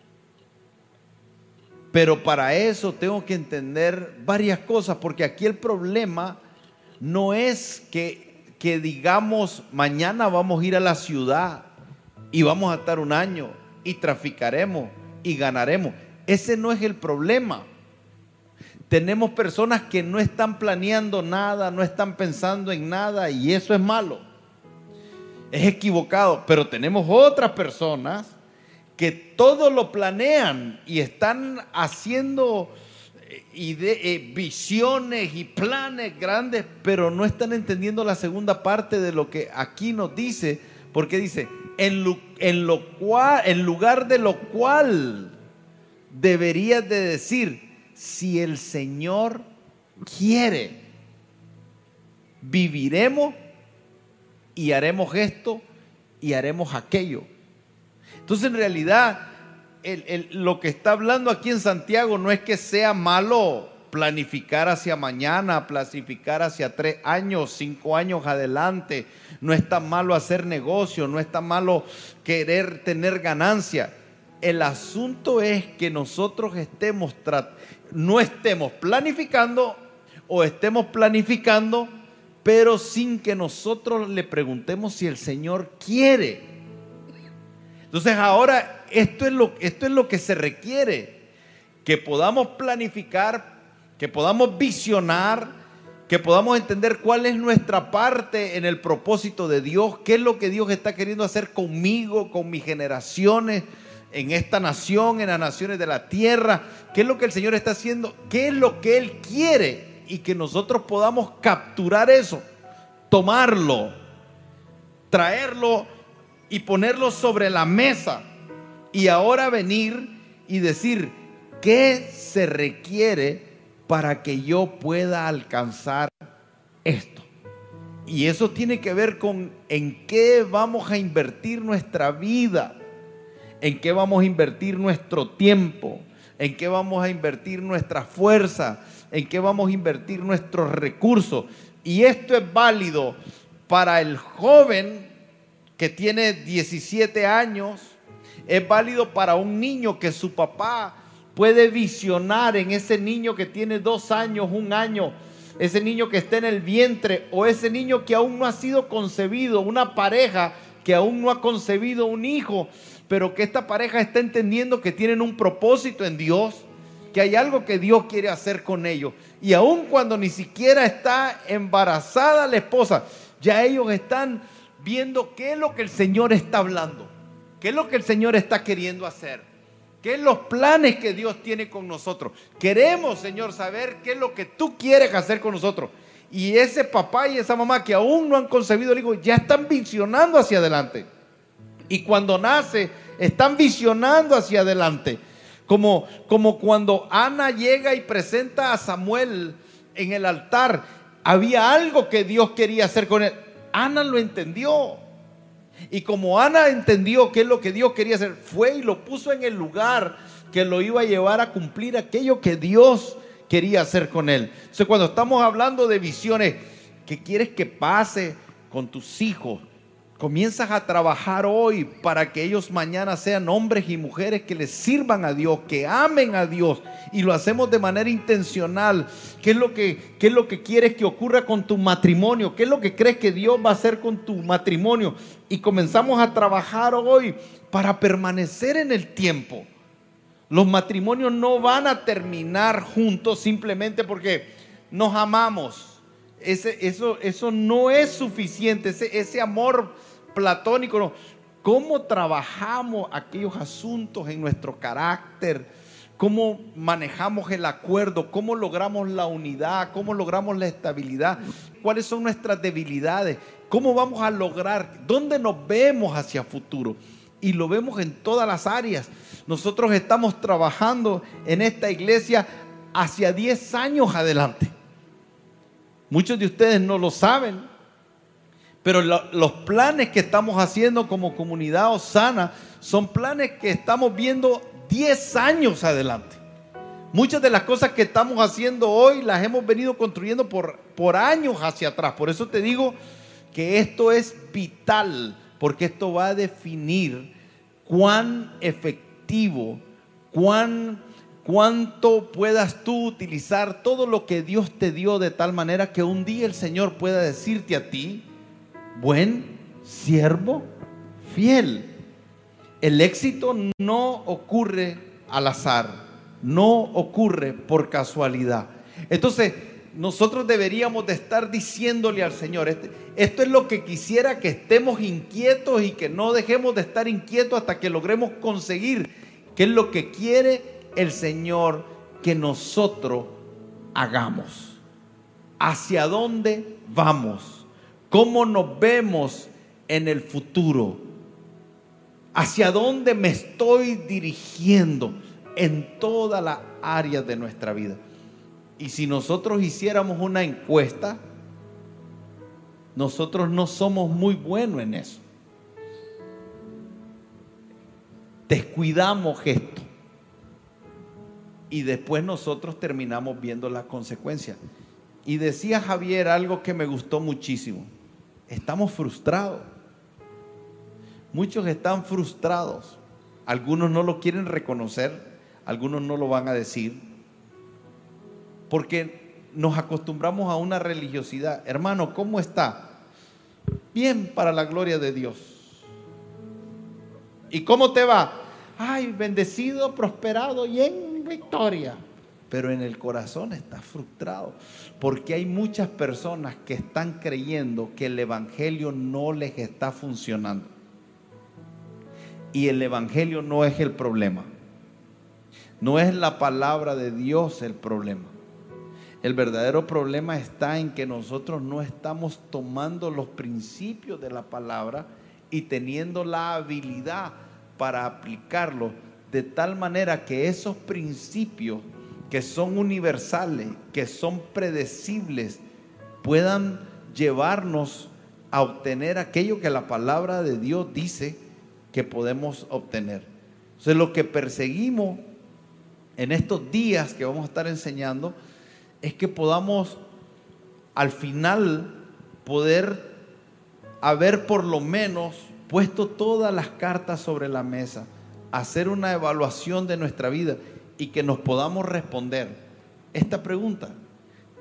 Pero para eso tengo que entender varias cosas, porque aquí el problema no es que, que digamos, mañana vamos a ir a la ciudad y vamos a estar un año y traficaremos y ganaremos. Ese no es el problema. Tenemos personas que no están planeando nada, no están pensando en nada y eso es malo. Es equivocado, pero tenemos otras personas que todo lo planean y están haciendo eh, eh, visiones y planes grandes, pero no están entendiendo la segunda parte de lo que aquí nos dice, porque dice, en, en, lugar de lo cual deberías de decir, si el Señor quiere, viviremos y haremos esto y haremos aquello. Entonces en realidad lo que está hablando aquí en Santiago no es que sea malo planificar hacia mañana, planificar hacia tres años, cinco años adelante. No está malo hacer negocio, no está malo querer tener ganancia. El asunto es que nosotros estemos no estemos planificando o estemos planificando, pero sin que nosotros le preguntemos si el Señor quiere. Entonces ahora esto es lo, esto es lo que se requiere, que podamos planificar, que podamos visionar, que podamos entender cuál es nuestra parte en el propósito de Dios, qué es lo que Dios está queriendo hacer conmigo, con mis generaciones, en esta nación, en las naciones de la tierra, qué es lo que el Señor está haciendo, qué es lo que Él quiere y que nosotros podamos capturar eso, tomarlo, traerlo y ponerlo sobre la mesa y ahora venir y decir, ¿qué se requiere para que yo pueda alcanzar esto? Y eso tiene que ver con en qué vamos a invertir nuestra vida en qué vamos a invertir nuestro tiempo, en qué vamos a invertir nuestra fuerza, en qué vamos a invertir nuestros recursos. Y esto es válido para el joven que tiene 17 años, es válido para un niño que su papá puede visionar en ese niño que tiene dos años, un año, ese niño que está en el vientre o ese niño que aún no ha sido concebido, una pareja que aún no ha concebido un hijo pero que esta pareja está entendiendo que tienen un propósito en Dios, que hay algo que Dios quiere hacer con ellos. Y aun cuando ni siquiera está embarazada la esposa, ya ellos están viendo qué es lo que el Señor está hablando, qué es lo que el Señor está queriendo hacer, qué es los planes que Dios tiene con nosotros. Queremos, Señor, saber qué es lo que tú quieres hacer con nosotros. Y ese papá y esa mamá que aún no han concebido el ya están visionando hacia adelante. Y cuando nace, están visionando hacia adelante. Como, como cuando Ana llega y presenta a Samuel en el altar. Había algo que Dios quería hacer con él. Ana lo entendió. Y como Ana entendió qué es lo que Dios quería hacer, fue y lo puso en el lugar que lo iba a llevar a cumplir aquello que Dios quería hacer con él. Entonces, cuando estamos hablando de visiones, ¿qué quieres que pase con tus hijos? Comienzas a trabajar hoy para que ellos mañana sean hombres y mujeres que les sirvan a Dios, que amen a Dios y lo hacemos de manera intencional. ¿Qué es lo que, qué es lo que quieres que ocurra con tu matrimonio? ¿Qué es lo que crees que Dios va a hacer con tu matrimonio? Y comenzamos a trabajar hoy para permanecer en el tiempo. Los matrimonios no van a terminar juntos simplemente porque nos amamos. Ese, eso, eso no es suficiente. Ese, ese amor platónico. ¿Cómo trabajamos aquellos asuntos en nuestro carácter? ¿Cómo manejamos el acuerdo? ¿Cómo logramos la unidad? ¿Cómo logramos la estabilidad? ¿Cuáles son nuestras debilidades? ¿Cómo vamos a lograr? ¿Dónde nos vemos hacia futuro? Y lo vemos en todas las áreas. Nosotros estamos trabajando en esta iglesia hacia 10 años adelante. Muchos de ustedes no lo saben, pero los planes que estamos haciendo como comunidad Osana son planes que estamos viendo 10 años adelante. Muchas de las cosas que estamos haciendo hoy las hemos venido construyendo por, por años hacia atrás. Por eso te digo que esto es vital, porque esto va a definir cuán efectivo, cuán cuánto puedas tú utilizar todo lo que Dios te dio de tal manera que un día el Señor pueda decirte a ti, buen siervo, fiel. El éxito no ocurre al azar no ocurre por casualidad. Entonces, nosotros deberíamos de estar diciéndole al Señor, este, esto es lo que quisiera que estemos inquietos y que no dejemos de estar inquietos hasta que logremos conseguir, que es lo que quiere el Señor que nosotros hagamos. ¿Hacia dónde vamos? ¿Cómo nos vemos en el futuro? ¿Hacia dónde me estoy dirigiendo? en todas las áreas de nuestra vida. Y si nosotros hiciéramos una encuesta, nosotros no somos muy buenos en eso. Descuidamos esto. Y después nosotros terminamos viendo las consecuencias. Y decía Javier algo que me gustó muchísimo. Estamos frustrados. Muchos están frustrados. Algunos no lo quieren reconocer algunos no lo van a decir, porque nos acostumbramos a una religiosidad. Hermano, ¿cómo está? Bien para la gloria de Dios. ¿Y cómo te va? Ay, bendecido, prosperado y en victoria. Pero en el corazón está frustrado, porque hay muchas personas que están creyendo que el Evangelio no les está funcionando. Y el Evangelio no es el problema. No es la palabra de Dios el problema. El verdadero problema está en que nosotros no estamos tomando los principios de la palabra y teniendo la habilidad para aplicarlo de tal manera que esos principios que son universales, que son predecibles, puedan llevarnos a obtener aquello que la palabra de Dios dice que podemos obtener. Entonces lo que perseguimos en estos días que vamos a estar enseñando es que podamos al final poder haber por lo menos puesto todas las cartas sobre la mesa, hacer una evaluación de nuestra vida y que nos podamos responder esta pregunta.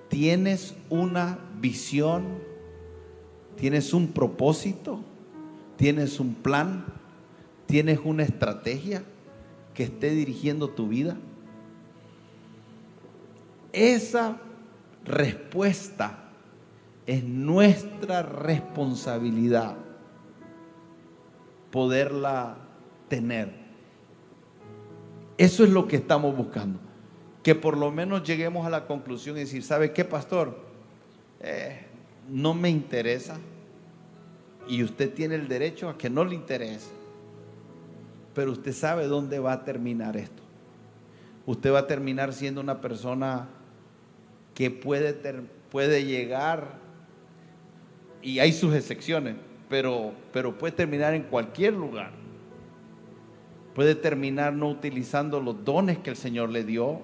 ¿Tienes una visión? ¿Tienes un propósito? ¿Tienes un plan? ¿Tienes una estrategia que esté dirigiendo tu vida? Esa respuesta es nuestra responsabilidad poderla tener. Eso es lo que estamos buscando. Que por lo menos lleguemos a la conclusión y decir, ¿sabe qué, pastor? Eh, no me interesa. Y usted tiene el derecho a que no le interese. Pero usted sabe dónde va a terminar esto. Usted va a terminar siendo una persona que puede, puede llegar, y hay sus excepciones, pero, pero puede terminar en cualquier lugar. Puede terminar no utilizando los dones que el Señor le dio,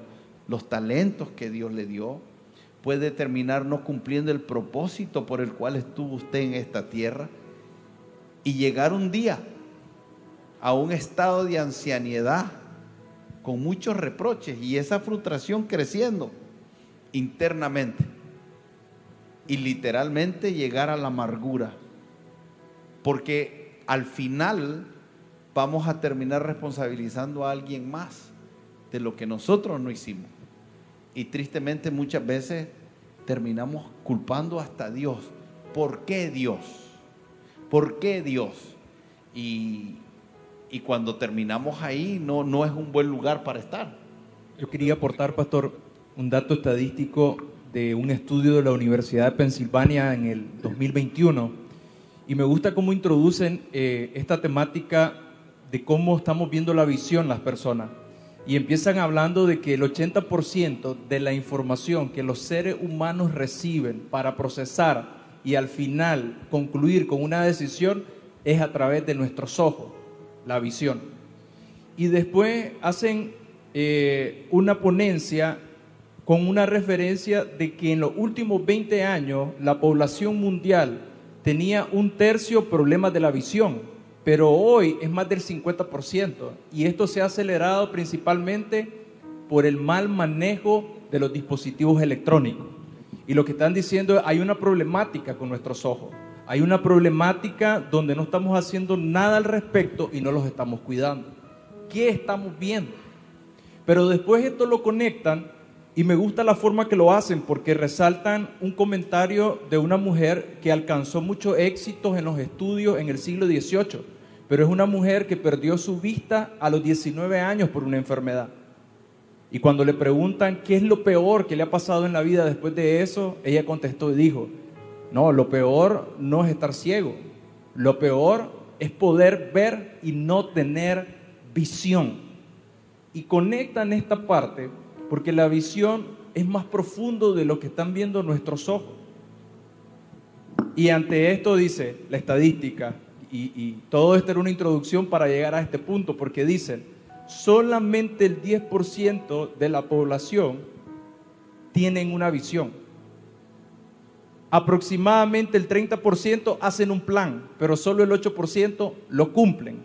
los talentos que Dios le dio. Puede terminar no cumpliendo el propósito por el cual estuvo usted en esta tierra. Y llegar un día a un estado de ancianidad con muchos reproches y esa frustración creciendo internamente y literalmente llegar a la amargura. Porque al final vamos a terminar responsabilizando a alguien más de lo que nosotros no hicimos. Y tristemente muchas veces terminamos culpando hasta Dios. ¿Por qué Dios? ¿Por qué Dios? Y, y cuando terminamos ahí no, no es un buen lugar para estar. Yo quería aportar, pastor, un dato estadístico de un estudio de la Universidad de Pensilvania en el 2021 y me gusta cómo introducen eh, esta temática de cómo estamos viendo la visión las personas. Y empiezan hablando de que el 80% de la información que los seres humanos reciben para procesar y al final concluir con una decisión es a través de nuestros ojos, la visión. Y después hacen eh, una ponencia con una referencia de que en los últimos 20 años la población mundial tenía un tercio problemas de la visión, pero hoy es más del 50%. Y esto se ha acelerado principalmente por el mal manejo de los dispositivos electrónicos. Y lo que están diciendo hay una problemática con nuestros ojos. Hay una problemática donde no estamos haciendo nada al respecto y no los estamos cuidando. ¿Qué estamos viendo? Pero después esto lo conectan y me gusta la forma que lo hacen porque resaltan un comentario de una mujer que alcanzó muchos éxitos en los estudios en el siglo XVIII, pero es una mujer que perdió su vista a los 19 años por una enfermedad. Y cuando le preguntan qué es lo peor que le ha pasado en la vida después de eso, ella contestó y dijo, no, lo peor no es estar ciego, lo peor es poder ver y no tener visión. Y conectan esta parte porque la visión es más profundo de lo que están viendo nuestros ojos. Y ante esto dice la estadística, y, todo esto era una introducción para llegar a este punto, porque dicen, solamente el 10% de la población tienen una visión. Aproximadamente el 30% hacen un plan, pero solo el 8% lo cumplen.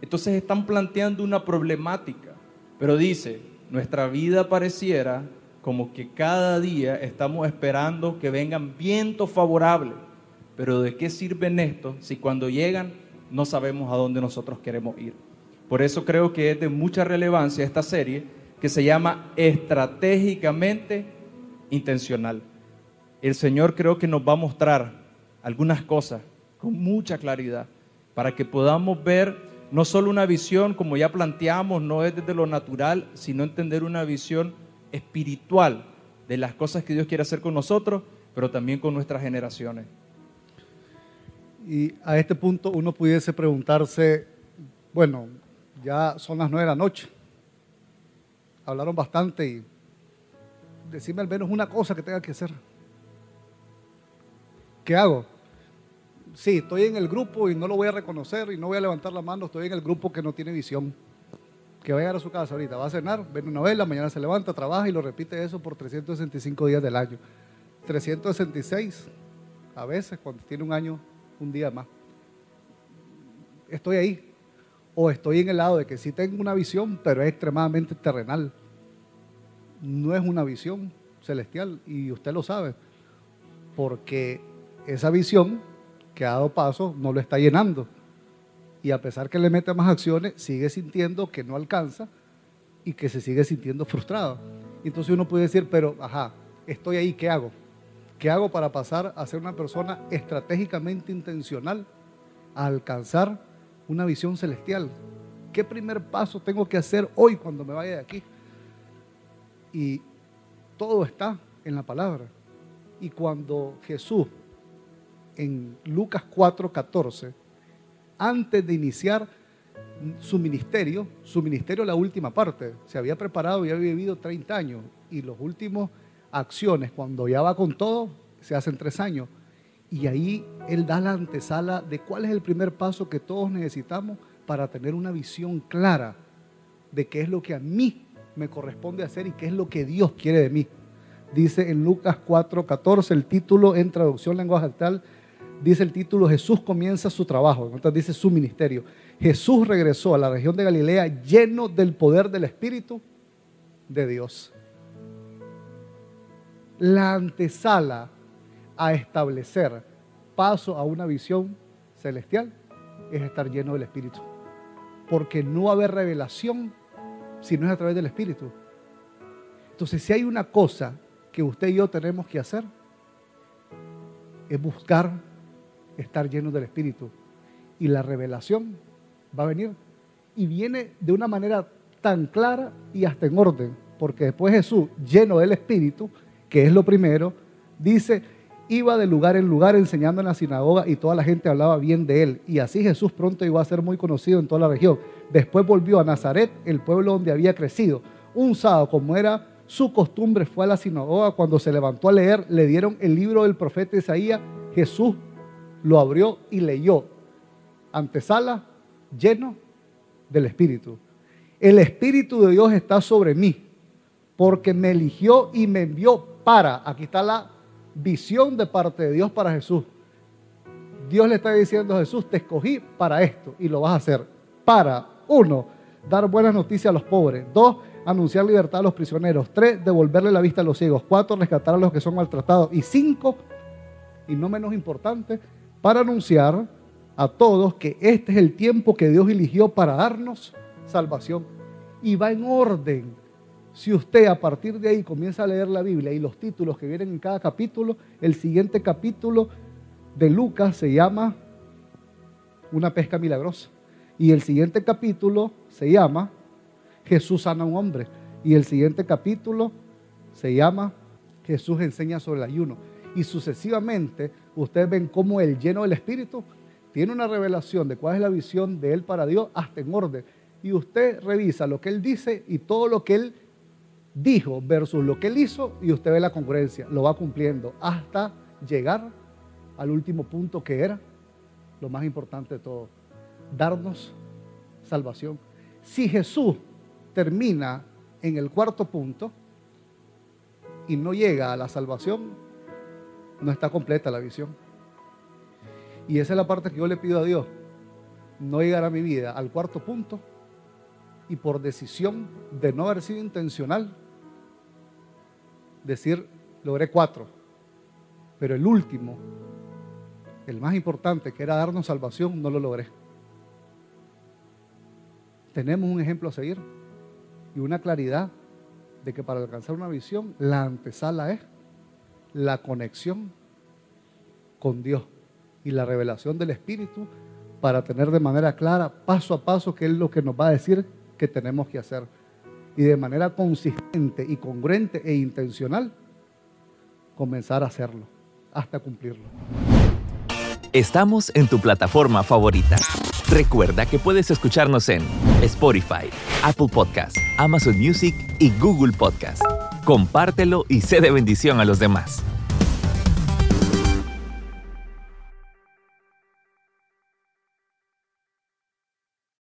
Entonces están planteando una problemática, pero dice, nuestra vida pareciera como que cada día estamos esperando que vengan vientos favorables. Pero ¿de qué sirven estos si cuando llegan no sabemos a dónde nosotros queremos ir? Por eso creo que es de mucha relevancia esta serie que se llama Estratégicamente Intencional. El Señor creo que nos va a mostrar algunas cosas con mucha claridad para que podamos ver no solo una visión, como ya planteamos, no es desde lo natural, sino entender una visión espiritual de las cosas que Dios quiere hacer con nosotros, pero también con nuestras generaciones. Y a este punto uno pudiese preguntarse, bueno, ya son las nueve de la noche, hablaron bastante y decime al menos una cosa que tenga que hacer. ¿Qué hago? Sí, estoy en el grupo y no lo voy a reconocer y no voy a levantar la mano, estoy en el grupo que no tiene visión. Que va a llegar a su casa ahorita, va a cenar, ve una vela, mañana se levanta, trabaja y lo repite eso por 365 días del año. 366 a veces cuando tiene un año, un día más. Estoy ahí. O estoy en el lado de que sí tengo una visión, pero es extremadamente terrenal. No es una visión celestial y usted lo sabe. Porque esa visión que ha dado paso no lo está llenando. Y a pesar que le mete más acciones, sigue sintiendo que no alcanza y que se sigue sintiendo frustrado. Entonces uno puede decir, pero, ajá, estoy ahí, ¿qué hago? ¿Qué hago para pasar a ser una persona estratégicamente intencional a alcanzar una visión celestial? ¿Qué primer paso tengo que hacer hoy cuando me vaya de aquí? Y todo está en la palabra. Y cuando Jesús en Lucas 4:14, antes de iniciar su ministerio, su ministerio la última parte, se había preparado y había vivido 30 años y los últimos acciones, cuando ya va con todo, se hacen tres años. Y ahí él da la antesala de cuál es el primer paso que todos necesitamos para tener una visión clara de qué es lo que a mí me corresponde hacer y qué es lo que Dios quiere de mí. Dice en Lucas 4:14 el título en traducción lenguaje actual dice el título, Jesús comienza su trabajo, entonces dice su ministerio. Jesús regresó a la región de Galilea lleno del poder del Espíritu de Dios. La antesala a establecer paso a una visión celestial es estar lleno del Espíritu. Porque no va a haber revelación si no es a través del Espíritu. Entonces, si hay una cosa que usted y yo tenemos que hacer, es buscar estar llenos del Espíritu. Y la revelación va a venir. Y viene de una manera tan clara y hasta en orden. Porque después Jesús, lleno del Espíritu, que es lo primero, dice, iba de lugar en lugar enseñando en la sinagoga y toda la gente hablaba bien de él. Y así Jesús pronto iba a ser muy conocido en toda la región. Después volvió a Nazaret, el pueblo donde había crecido. Un sábado, como era su costumbre, fue a la sinagoga. Cuando se levantó a leer, le dieron el libro del profeta Isaías. Jesús lo abrió y leyó. Antesala lleno del Espíritu. el Espíritu de Dios está sobre mí, porque me eligió y me envió para, aquí está la visión de parte de Dios para Jesús. Dios le está diciendo a Jesús, te escogí para esto y lo vas a hacer. Para, uno, dar buenas noticias a los pobres. Dos, anunciar libertad a los prisioneros. Tres, devolverle la vista a los ciegos. Cuatro, rescatar a los que son maltratados. Y cinco, y no menos importante, para anunciar a todos que este es el tiempo que Dios eligió para darnos salvación. Y va en orden. Si usted a partir de ahí comienza a leer la Biblia y los títulos que vienen en cada capítulo, el siguiente capítulo de Lucas se llama Una pesca milagrosa. Y el siguiente capítulo se llama Jesús sana a un hombre. Y el siguiente capítulo se llama Jesús enseña sobre el ayuno. Y sucesivamente ustedes ven cómo el lleno del Espíritu tiene una revelación de cuál es la visión de Él para Dios hasta en orden. Y usted revisa lo que Él dice y todo lo que Él dijo versus lo que Él hizo y usted ve la congruencia. Lo va cumpliendo hasta llegar al último punto que era lo más importante de todo. Darnos salvación. Si Jesús termina en el cuarto punto y no llega a la salvación, no está completa la visión. Y esa es la parte que yo le pido a Dios. No llegar a mi vida al cuarto punto y por decisión de no haber sido intencional, decir, logré cuatro. Pero el último, el más importante, que era darnos salvación, no lo logré. Tenemos un ejemplo a seguir y una claridad de que para alcanzar una visión, la antesala es la conexión con Dios y la revelación del Espíritu para tener de manera clara, paso a paso, qué es lo que nos va a decir que tenemos que hacer. Y de manera consistente y congruente e intencional, comenzar a hacerlo hasta cumplirlo. Estamos en tu plataforma favorita. Recuerda que puedes escucharnos en Spotify, Apple Podcast, Amazon Music y Google Podcast. Compártelo y sé de bendición a los demás.